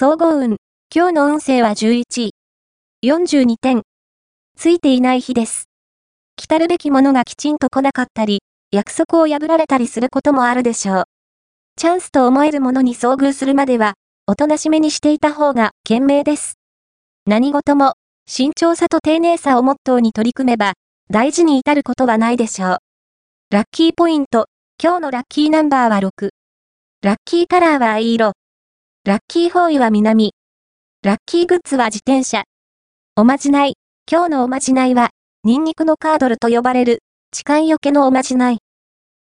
総合運。今日の運勢は11位。42点。ついていない日です。来たるべきものがきちんと来なかったり、約束を破られたりすることもあるでしょう。チャンスと思えるものに遭遇するまでは、おとなしめにしていた方が賢明です。何事も、慎重さと丁寧さをモットーに取り組めば、大事に至ることはないでしょう。ラッキーポイント。今日のラッキーナンバーは6。ラッキーカラーは藍色。ラッキーフォーイは南。ラッキーグッズは自転車。おまじない。今日のおまじないは、ニンニクのカードルと呼ばれる、痴漢よけのおまじない。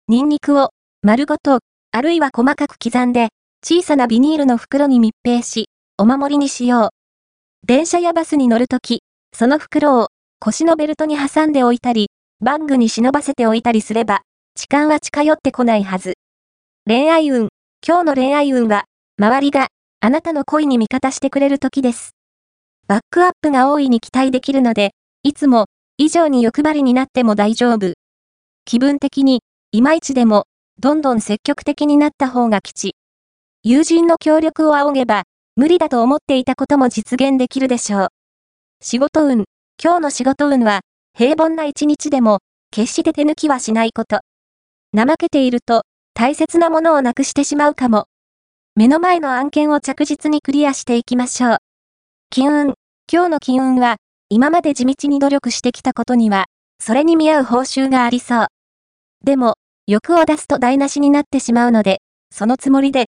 ニンニクを、丸ごと、あるいは細かく刻んで、小さなビニールの袋に密閉し、お守りにしよう。電車やバスに乗るとき、その袋を、腰のベルトに挟んでおいたり、バッグに忍ばせておいたりすれば、痴漢は近寄ってこないはず。恋愛運。今日の恋愛運は、周りが、あなたの恋に味方してくれる時です。バックアップが大いに期待できるので、いつも、以上に欲張りになっても大丈夫。気分的に、いまいちでも、どんどん積極的になった方が吉。友人の協力を仰げば、無理だと思っていたことも実現できるでしょう。仕事運。今日の仕事運は、平凡な一日でも、決して手抜きはしないこと。怠けていると、大切なものをなくしてしまうかも。目の前の案件を着実にクリアしていきましょう。金運。今日の金運は、今まで地道に努力してきたことには、それに見合う報酬がありそう。でも、欲を出すと台無しになってしまうので、そのつもりで、